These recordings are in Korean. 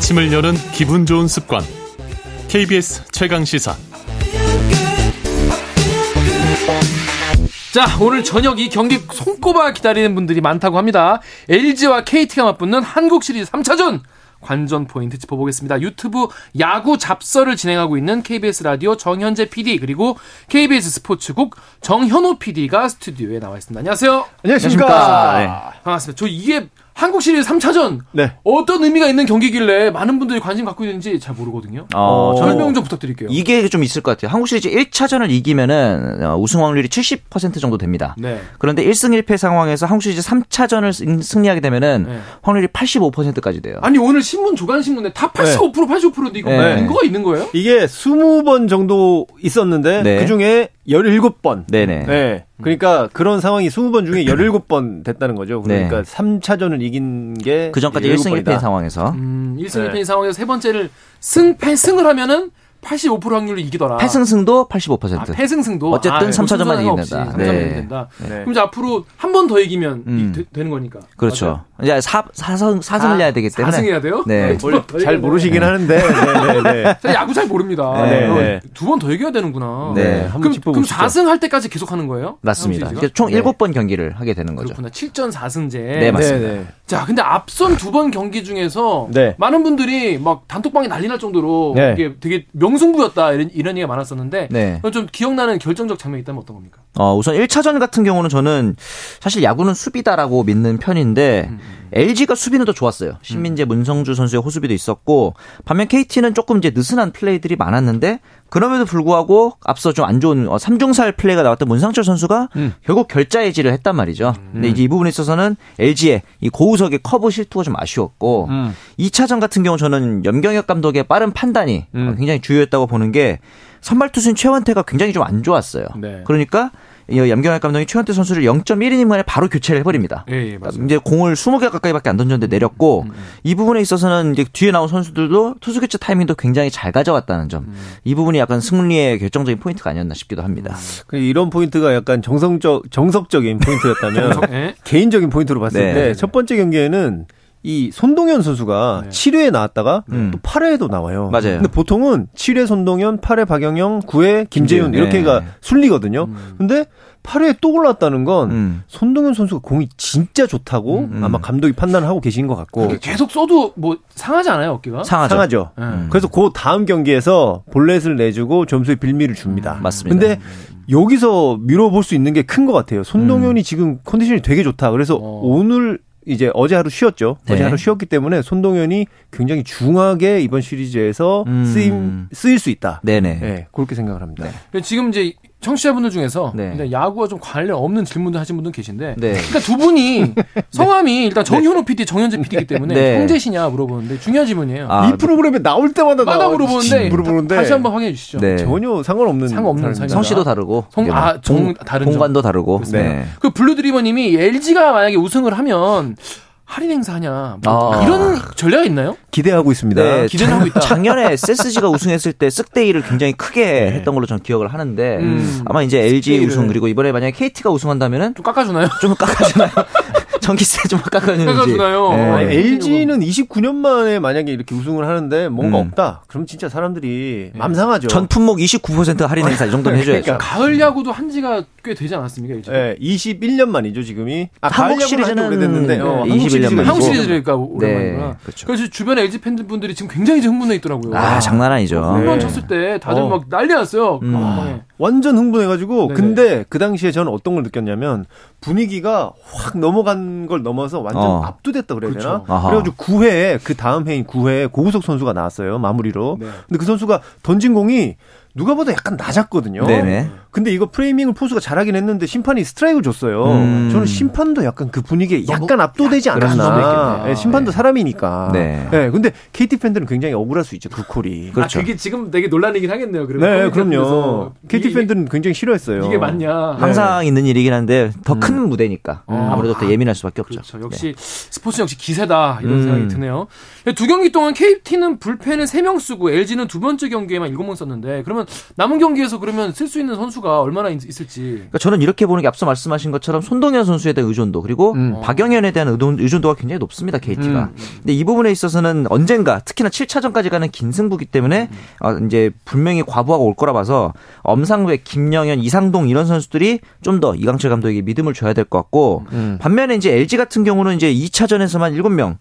아침을 여는 기분 좋은 습관. KBS 최강 시사. 자, 오늘 저녁 이 경기 손꼽아 기다리는 분들이 많다고 합니다. LG와 KT가 맞붙는 한국 시리즈 3차전 관전 포인트 짚어보겠습니다. 유튜브 야구 잡설을 진행하고 있는 KBS 라디오 정현재 PD 그리고 KBS 스포츠국 정현호 PD가 스튜디오에 나와 있습니다. 안녕하세요. 안녕하십니까. 네. 반갑습니다. 저 이게 한국 시리즈 3차전 네. 어떤 의미가 있는 경기길래 많은 분들이 관심 갖고 있는지 잘 모르거든요. 어, 저는 설명 좀 부탁드릴게요. 이게 좀 있을 것 같아요. 한국 시리즈 1차전을 이기면은 어, 우승 확률이 70% 정도 됩니다. 네. 그런데 1승 1패 상황에서 한국 시리즈 3차전을 승리하게 되면은 네. 확률이 85%까지 돼요. 아니 오늘 신문 조간 신문에 다 85% 85%인데 이거 네. 근거가 있는 거예요? 이게 20번 정도 있었는데 네. 그중에 17번. 네네. 네. 그러니까 그런 상황이 20번 중에 17번 됐다는 거죠. 그러니까 네. 3차전을 이긴 게 그 전까지 1승 1패 상황에서 음, 1승 네. 1패인 상황에서 세 번째를 승, 패승을 하면은 85% 확률로 이기더라. 패승승도 85%. 아, 패승승도. 어쨌든 아, 삼 차전만 무슨 이기면 상관없이 된다. 삼 차전만 네. 된다. 네. 그럼 이제 앞으로 한 번 더 이기면 음. 이- 되, 되는 거니까. 그렇죠. 이제 4, 4승, 4승을 해야 되기 때문에. 4승 해야 돼요? 네. 원래 잘 모르시긴 하는데. 네, 네, 네. 저 야구 잘 모릅니다. 네, 네. 두번 더 이겨야 되는구나. 네. 한번 그럼, 그럼 짚어보시죠. 4승 할 때까지 계속 하는 거예요? 맞습니다. 총 네. 7번 경기를 하게 되는 거죠. 그렇구나. 7전 4승제. 네, 맞습니다. 네, 네. 자, 근데 앞선 두 번 경기 중에서 네. 많은 분들이 막 단톡방에 난리 날 정도로 네. 이게 되게 명 승부였다 이런, 이런 얘기가 많았었는데 네. 좀 기억나는 결정적 장면이 있다면 어떤 겁니까? 어, 우선 1차전 같은 경우는 저는 사실 야구는 수비다라고 믿는 편인데 음, LG가 수비는 더 좋았어요. 신민재, 문성주 선수의 호수비도 있었고 반면 KT는 조금 이제 느슨한 플레이들이 많았는데 그럼에도 불구하고 앞서 좀 안 좋은 어, 3중살 플레이가 나왔던 문상철 선수가 음. 결국 결자해지를 했단 말이죠. 근데 이제 이 부분에 있어서는 LG의 이 고우석의 커브 실투가 좀 아쉬웠고 음. 2차전 같은 경우 저는 염경엽 감독의 빠른 판단이 음. 어, 굉장히 주효했다고 보는 게 선발 투수인 최원태가 굉장히 좀 안 좋았어요. 네. 그러니까 이 염경엽 감독이 최원태 선수를 0.1이닝 만에 바로 교체를 해버립니다. 예, 예, 맞습니다. 이제 공을 20개 가까이밖에 안 던졌는데 내렸고 음, 이 부분에 있어서는 이제 뒤에 나온 선수들도 투수 교체 타이밍도 굉장히 잘 가져갔다는 점. 음. 이 부분이 약간 승리의 결정적인 포인트가 아니었나 싶기도 합니다. 그 이런 포인트가 약간 정성적, 정석적인 포인트였다면 예? 개인적인 포인트로 봤을 네. 때첫 번째 경기에는 이 손동현 선수가 네. 7회에 나왔다가 음. 또 8회에도 나와요. 맞아요. 근데 보통은 7회 손동현, 8회 박영현, 9회 김재윤 김재윤, 이렇게가 네. 순리거든요. 근데 8회에 또 올랐다는 건 음. 손동현 선수가 공이 진짜 좋다고 음. 아마 감독이 판단을 하고 계신 것 같고 계속 써도 뭐 상하지 않아요 어깨가? 상하죠. 상하죠. 예. 그래서 그 다음 경기에서 볼넷을 내주고 점수의 빌미를 줍니다. 음, 맞습니다. 근데 여기서 밀어볼 수 있는 게 큰 것 같아요. 손동현이 지금 컨디션이 되게 좋다. 그래서 음. 어. 오늘 이제 어제 하루 쉬었죠. 네. 어제 하루 쉬었기 때문에 손동현이 굉장히 중하게 이번 시리즈에서 음. 쓰임 쓰일 수 있다. 네네. 네, 그렇게 생각을 합니다. 근데 지금 이제 청취자분들 중에서 네. 일단 야구와 좀 관련 없는 질문들 하신 분들 계신데 네. 일단 두 분이 성함이 일단 정현호 PD, 정현재 PD이기 때문에 네. 형제시냐 물어보는데 중요한 질문이에요. 아, 이 프로그램에 나올 때마다 마다 나와- 물어보는데 물어보는데 다시 한번 확인해 주시죠. 네. 전혀 상관없는 상관없는. 성씨도 다르고 성- 아, 뭐 정- 공- 다른 점. 공간도 다르고. 네. 그 블루드리버님이 LG가 만약에 우승을 하면 할인 행사하냐 뭐 아. 이런 전략이 있나요? 기대하고 있습니다. 네, 기대는 하고 있다. 작년에 SSG가 우승했을 때 쓱데이를 굉장히 크게 했던 걸로 저는 기억을 하는데 음. 아마 이제 LG. 우승 그리고 이번에 만약에 KT가 우승한다면은 좀 깎아주나요? 좀 깎아주나요? 전기세 좀 깎아주는지. 깎아주나요? 네. 아니, 네. LG는 29년 만에 만약에 이렇게 우승을 하는데 뭔가 음. 없다. 그럼 진짜 사람들이 맘상하죠. 전 품목 29% 할인 행사 이 정도는 해줘야죠. 그러니까 가을 야구도 한 지가 꽤 되지 않았습니까? LG? 예, 21년 만이죠, 지금이. 아, 한국 시리즈는 오래됐는데. 어, 네, 한국 21년 시리즈가 만이고. 한국. 시리즈니까 오랜만이구나. 네, 그렇죠. 그래서 주변 LG 팬분들이 지금 굉장히 흥분해 있더라고요. 아, 장난 아니죠. 홈런 네. 쳤을 때 다들 어. 막 난리 났어요. 음. 아, 완전 흥분해가지고. 네네. 근데 그 당시에 저는 어떤 걸 느꼈냐면 분위기가 확 넘어간 걸 넘어서 완전 어. 압도됐다 그래야 되나? 그렇죠. 그래가지고 9회에 그 다음 해인 9회에 고우석 선수가 나왔어요, 마무리로. 네. 근데 그 선수가 던진 공이 누가 봐도 약간 낮았거든요. 네네. 근데 이거 프레이밍을 포수가 잘하긴 했는데 심판이 스트라이크를 줬어요. 음. 저는 심판도 약간 그 분위기에 약간 압도되지 않았나. 있겠네요. 예, 심판도 네. 사람이니까. 네. 예, 근데 KT 팬들은 굉장히 억울할 수 있죠 그 콜이. 그렇죠. 아, 그게 지금 되게 논란이긴 하겠네요. 그리고 네, 그럼요. KT 이게- 팬들은 굉장히 싫어했어요. 이게 맞냐. 항상 있는 일이긴 한데 더큰 무대니까 음. 아무래도 더 예민할 수밖에 없죠. 그렇죠. 역시 스포츠 역시 기세다 이런 음. 생각이 드네요. 두 경기 동안 KT는 불펜을 3명 쓰고 LG는 두 번째 경기에만 7명 썼는데 그러면 남은 경기에서 그러면 쓸 수 있는 선수가 얼마나 있, 있을지. 그러니까 저는 이렇게 보는 게 앞서 말씀하신 것처럼 손동현 선수에 대한 의존도 그리고 음. 박영현에 대한 의존, 의존도가 굉장히 높습니다 KT가. 근데 이 부분에 있어서는 언젠가 특히나 7차전까지 가는 긴 승부기 때문에 어, 이제 분명히 과부하가 올 거라 봐서 엄상백, 김영현, 이상동 이런 선수들이 좀 더 이강철 감독에게 믿음을 줘야 될 것 같고 음. 반면에 이제 LG 같은 경우는 이제 2차전에서만 7명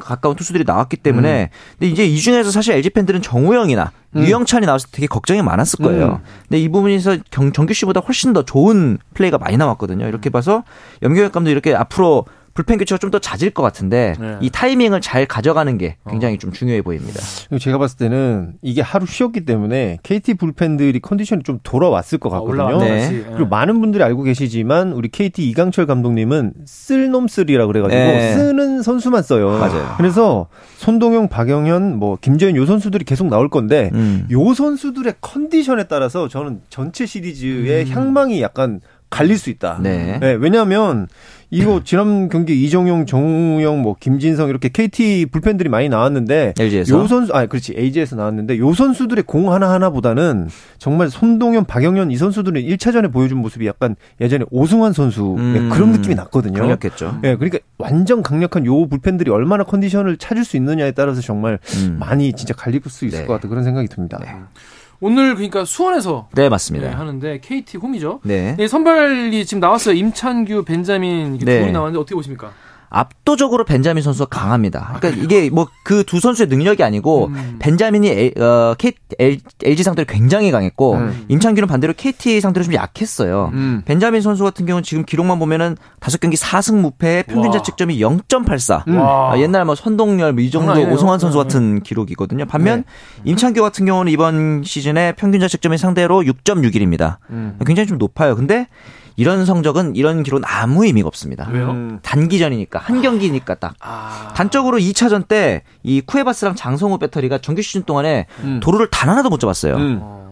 가까운 투수들이 나왔기 때문에 근데 이제 이 중에서 사실 LG 팬들은 정우영이나 유영찬이 나왔을 때 되게 걱정이 많았을 거예요. 근데 이 부분에서 경, 정규 씨보다 훨씬 더 좋은 플레이가 많이 나왔거든요. 이렇게 봐서 염경엽 감독 이렇게 앞으로 불펜 교체가 좀 더 잦을 것 같은데 네. 이 타이밍을 잘 가져가는 게 굉장히 좀 중요해 보입니다. 제가 봤을 때는 이게 하루 쉬었기 때문에 KT 불펜들이 컨디션이 좀 돌아왔을 것 아, 같거든요. 네. 그리고 많은 분들이 알고 계시지만 우리 KT 이강철 감독님은 쓸놈쓸이라 그래가지고 네. 쓰는 선수만 써요. 맞아요. 그래서 손동영, 박영현, 뭐 김재현 요 선수들이 계속 나올 건데 음. 요 선수들의 컨디션에 따라서 저는 전체 시리즈의 음. 향망이 약간 갈릴 수 있다. 네. 왜냐하면 이거 지난 경기 이정용, 정우영, 뭐 김진성 이렇게 KT 불펜들이 많이 나왔는데 LG에서 요 선수, 아, 그렇지 AG에서 나왔는데 요 선수들의 공 하나 하나보다는 정말 손동현, 박영현 이 선수들은 1차전에 보여준 모습이 약간 예전에 오승환 선수의 음. 그런 느낌이 났거든요. 강력했죠. 예, 그러니까 완전 강력한 요 불펜들이 얼마나 컨디션을 찾을 수 있느냐에 따라서 정말 음. 많이 진짜 갈릴 수 있을 네. 것 같다 그런 생각이 듭니다. 오늘 그러니까 수원에서 네 네, 맞습니다. 하는데 KT 홈이죠. 네. 네, 선발이 지금 나왔어요. 임찬규, 벤자민 이렇게 네. 두 분이 나왔는데 어떻게 보십니까? 압도적으로 벤자민 선수가 강합니다. 그러니까 이게 뭐 그 두 선수의 능력이 아니고 음. 벤자민이 에, 어, K, L, LG 상대로 굉장히 강했고 음. 임창규는 반대로 KT 상대로 좀 약했어요. 음. 벤자민 선수 같은 경우는 지금 기록만 보면은 다섯 경기 4승 무패 평균 와. 자책점이 0.84. 와. 아, 옛날 뭐 선동열 뭐 이 정도. 오승환 선수 네. 같은 기록이거든요. 반면 임창규 같은 경우는 이번 시즌에 평균 자책점이 상대로 6.61입니다. 음. 굉장히 좀 높아요. 근데 이런 성적은 이런 기록은 아무 의미가 없습니다. 왜요? 음. 단기전이니까 한 경기니까 딱 아. 단적으로 2차전 때 이 쿠에바스랑 장성호 배터리가 정규 시즌 동안에 음. 도루를 단 하나도 못 잡았어요.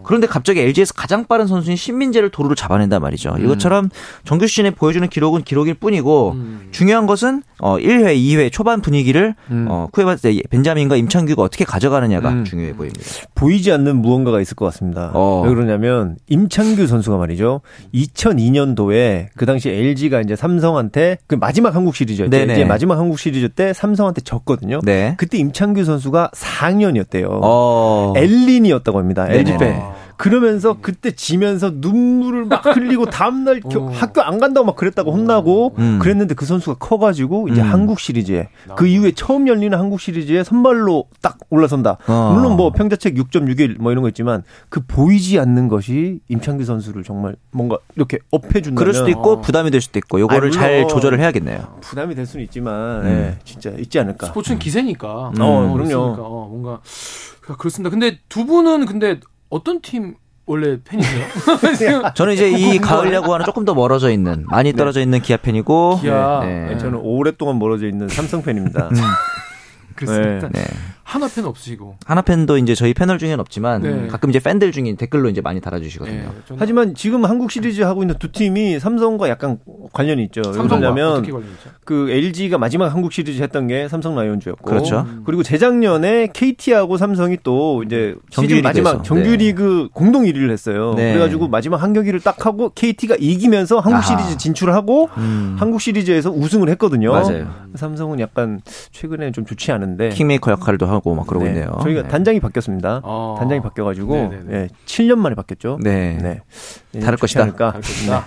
음. 어. 그런데 갑자기 LG에서 가장 빠른 선수인 신민재를 도루를 잡아낸단 말이죠. 이것처럼 정규 시즌에 보여주는 기록은 기록일 뿐이고 음. 중요한 것은 어 1회, 2회 초반 분위기를 음. 어 쿠에바스 벤자민과 임창규가 어떻게 가져가느냐가 음. 중요해 보입니다. 보이지 않는 무언가가 있을 것 같습니다. 어. 왜 그러냐면 임창규 선수가 말이죠. 2002년도에 그 당시 LG가 이제 삼성한테 그 마지막 한국 시리즈였죠. 네네. 이제 마지막 한국 시리즈 때 삼성한테 졌거든요. 네. 그때 임창규 선수가 4학년이었대요. 어. 엘린이었다고 합니다. 팬. 그러면서 그때 지면서 눈물을 막 흘리고 다음날 겨- 어. 학교 안 간다고 막 그랬다고 혼나고 음. 그랬는데 그 선수가 커가지고 이제 음. 한국 시리즈에 그 이후에 처음 열리는 한국 시리즈에 선발로 딱 올라선다. 어. 물론 뭐 평자책 6.61 뭐 이런 거 있지만 그 보이지 않는 것이 임창규 선수를 정말 뭔가 이렇게 업해준다면 그럴 수도 있고 부담이 될 수도 있고 요거를 아니, 잘. 조절을 해야겠네요. 부담이 될 수는 있지만 음. 예, 진짜 있지 않을까. 스포츠는 기세니까. 어, 그러니까 그럼요. 어, 뭔가 그렇습니다. 근데 두 분은 근데 어떤 팀 원래 팬이세요? 저는 이제 이. 가을 야구와는 조금 더 멀어져 있는 많이 떨어져 있는 기아 팬이고 기아. 네. 네, 저는 오랫동안 멀어져 있는 삼성 팬입니다. 그렇습니다. 네. 하나 팬 없으시고. 하나 팬도 이제 저희 패널 중에는 없지만 네. 가끔 이제 팬들 중에 댓글로 이제 많이 달아주시거든요. 예, 좀 하지만 지금 한국 시리즈 하고 있는 두 팀이 삼성과 약간 관련이 있죠. 왜 삼성과 그러냐면 어떻게 관련이죠? 그 LG가 마지막 한국 시리즈 했던 게 삼성 라이온즈였고 그렇죠. 그리고 재작년에 KT하고 삼성이 또 이제 정규 시즌 마지막. 정규리그 공동 1위를 했어요. 네. 그래가지고 마지막 한 경기를 딱 하고 KT가 이기면서 한국 아하. 시리즈 진출을 하고 음. 한국 시리즈에서 우승을 했거든요. 맞아요. 삼성은 약간 최근에 좀 좋지 않은데 킹메이커 역할도 하고 막 그러고 네. 있네요. 저희가 네. 단장이 바뀌었습니다. 어. 단장이 바뀌어가지고 네네네. 예, 7년 만에 바뀌었죠. 네. 네. 다를 것이다. 않을까. 알겠습니다.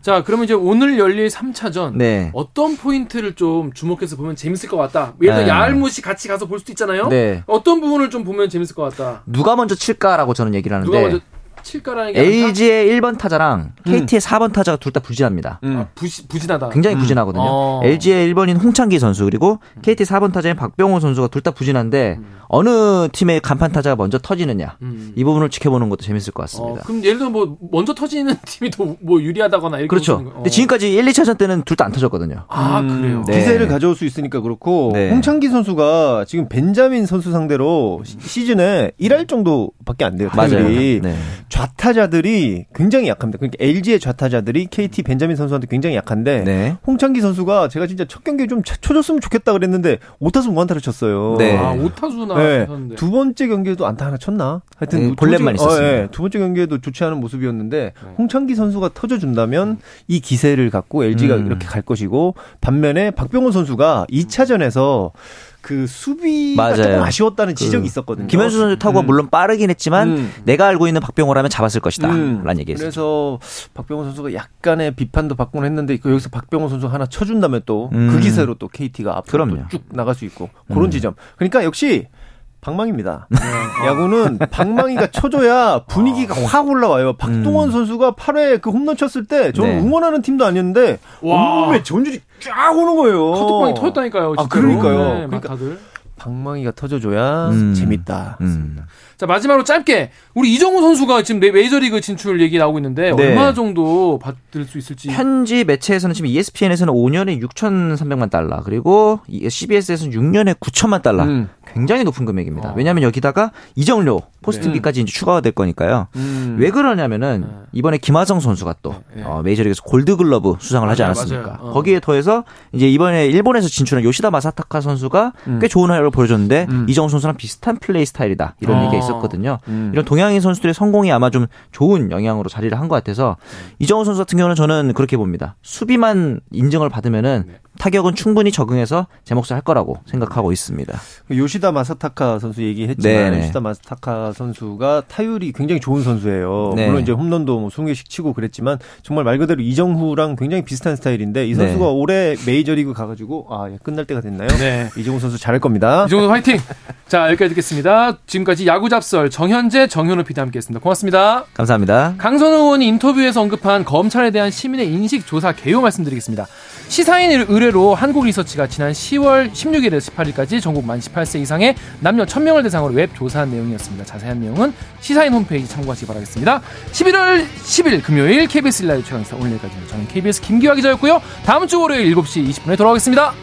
자, 그러면 이제 오늘 열릴 3차전 네. 어떤 포인트를 좀 주목해서 보면 재밌을 것 같다. 예를 들어 네. 야알못이 같이 가서 볼 수도 있잖아요. 네. 어떤 부분을 좀 보면 재밌을 것 같다. 누가 먼저 칠까라고 저는 얘기를 하는데 누가 먼저 칠까라는 게 LG의 1번 타자랑 KT의 4번 타자가 둘 다 부진합니다. 음. 아, 부시, 부진하다. 굉장히 부진하거든요. 어. LG의 1번인 홍창기 선수 그리고 KT 4번 타자인 박병호 선수가 둘 다 부진한데 어느 팀의 간판 타자가 먼저 터지느냐 음. 이 부분을 지켜보는 것도 재밌을 것 어, 같습니다. 그럼 예를 들어 뭐 먼저 터지는 팀이 더 뭐 유리하다거나 이렇게 그렇죠. 거- 근데 어. 지금까지 1, 2차전 때는 둘 다 안 터졌거든요. 아 그래요. 네. 기세를 가져올 수 있으니까 그렇고 네. 홍창기 선수가 지금 벤자민 선수 상대로 시- 시즌에 1할 정도밖에 안 돼요. 맞아요. 네. 좌타자들이 굉장히 약합니다. 그러니까 LG의 좌타자들이 KT 벤자민 선수한테 굉장히 약한데 네. 홍창기 선수가 제가 진짜 첫 경기에 좀 쳐- 쳐줬으면 좋겠다 그랬는데 5타수 무안타를 쳤어요. 네. 아, 오타수나 네. 하셨는데. 두 번째 경기에도 안타 하나 쳤나? 하여튼 음, 두 볼넷만 있었습니다. 어, 예. 두 번째 경기에도 좋지 않은 모습이었는데 네. 홍창기 선수가 터져준다면 이 기세를 갖고 LG가 음. 이렇게 갈 것이고 반면에 박병호 선수가 2차전에서 그 수비가 맞아요. 조금 아쉬웠다는 지적이 있었거든요. 김현수 선수 타구가 음. 물론 빠르긴 했지만 음. 내가 알고 있는 박병호라면 잡았을 것이다. 음. 라는 얘기했어요. 그래서 박병호 선수가 약간의 비판도 받곤 했는데 그 여기서 박병호 선수 하나 쳐준다면 또그 음. 기세로 또 KT가 앞으로. 또쭉 나갈 수 있고 그런 음. 지점. 그러니까 역시 방망입니다. 야구는 방망이가 쳐줘야 분위기가 확 올라와요. 박동원 음. 선수가 8회 그 홈런 쳤을 때 저는 네. 응원하는 팀도 아니었는데 와. 온몸에 전율이 쫙 오는 거예요. 카톡방이 터졌다니까요. 아, 진짜로. 그러니까요. 네, 막 그러니까 다들. 방망이가 터져줘야 음. 재밌다. 음. 자 마지막으로 짧게 우리 이정우 선수가 지금 내 메이저리그 진출 얘기 나오고 있는데 네. 얼마 정도 받을 수 있을지. 현지 매체에서는 지금 E ESPN에서는 5년에 6,300만 달러, 그리고 CBS에서는 6년에 9천만 달러. 음. 굉장히 높은 금액입니다. 어. 왜냐하면 여기다가 이정료, 포스팅비까지 이제 추가가 될 거니까요. 음. 왜 그러냐면은 네. 이번에 김하성 선수가 또 네. 어, 메이저리그에서 골드글러브 수상을 하지 맞아요, 않았습니까? 어. 거기에 더해서 이제 이번에 일본에서 진출한 요시다 마사타카 선수가 꽤 좋은 활약을 보여줬는데 음. 이정우 선수랑 비슷한 플레이 스타일이다 이런 어. 얘기가 있었거든요. 음. 이런 동양인 선수들의 성공이 아마 좀 좋은 영향으로 자리를 한 것 같아서 이정우 선수 같은 경우는 저는 그렇게 봅니다. 수비만 인정을 받으면은 네. 타격은 충분히 적응해서 제 몫을 할 거라고 생각하고 있습니다. 그 요시다 마사타카 선수 얘기했지만 네네. 요시다 마사타카 선수가 타율이 굉장히 좋은 선수예요. 네. 물론 이제 홈런도 뭐 20개씩 치고 그랬지만 정말 말 그대로 이정후랑 굉장히 비슷한 스타일인데 이 선수가 네. 올해 메이저리그 가가지고 아 예, 끝날 때가 됐나요? 네. 이정후 선수 잘할 겁니다. 이정우 화이팅. 자 여기까지 듣겠습니다. 지금까지 야구 잡썰 정현재 정현호 PD 함께했습니다. 고맙습니다. 감사합니다. 강선 의원이 인터뷰에서 언급한 검찰에 대한 시민의 인식 조사 개요 말씀드리겠습니다. 시사인 의뢰로 한국리서치가 지난 10월 16일에서 18일까지 전국 만 18세 이상의 남녀 1000명을 대상으로 웹 조사한 내용이었습니다. 자세한 내용은 시사인 홈페이지 참고하시기 바라겠습니다. 11월 10일 금요일 KBS 라이브 최강시사 오늘 여기까지입니다. 저는 KBS 김기화 기자였고요. 다음 주 월요일 7시 20분에 돌아오겠습니다.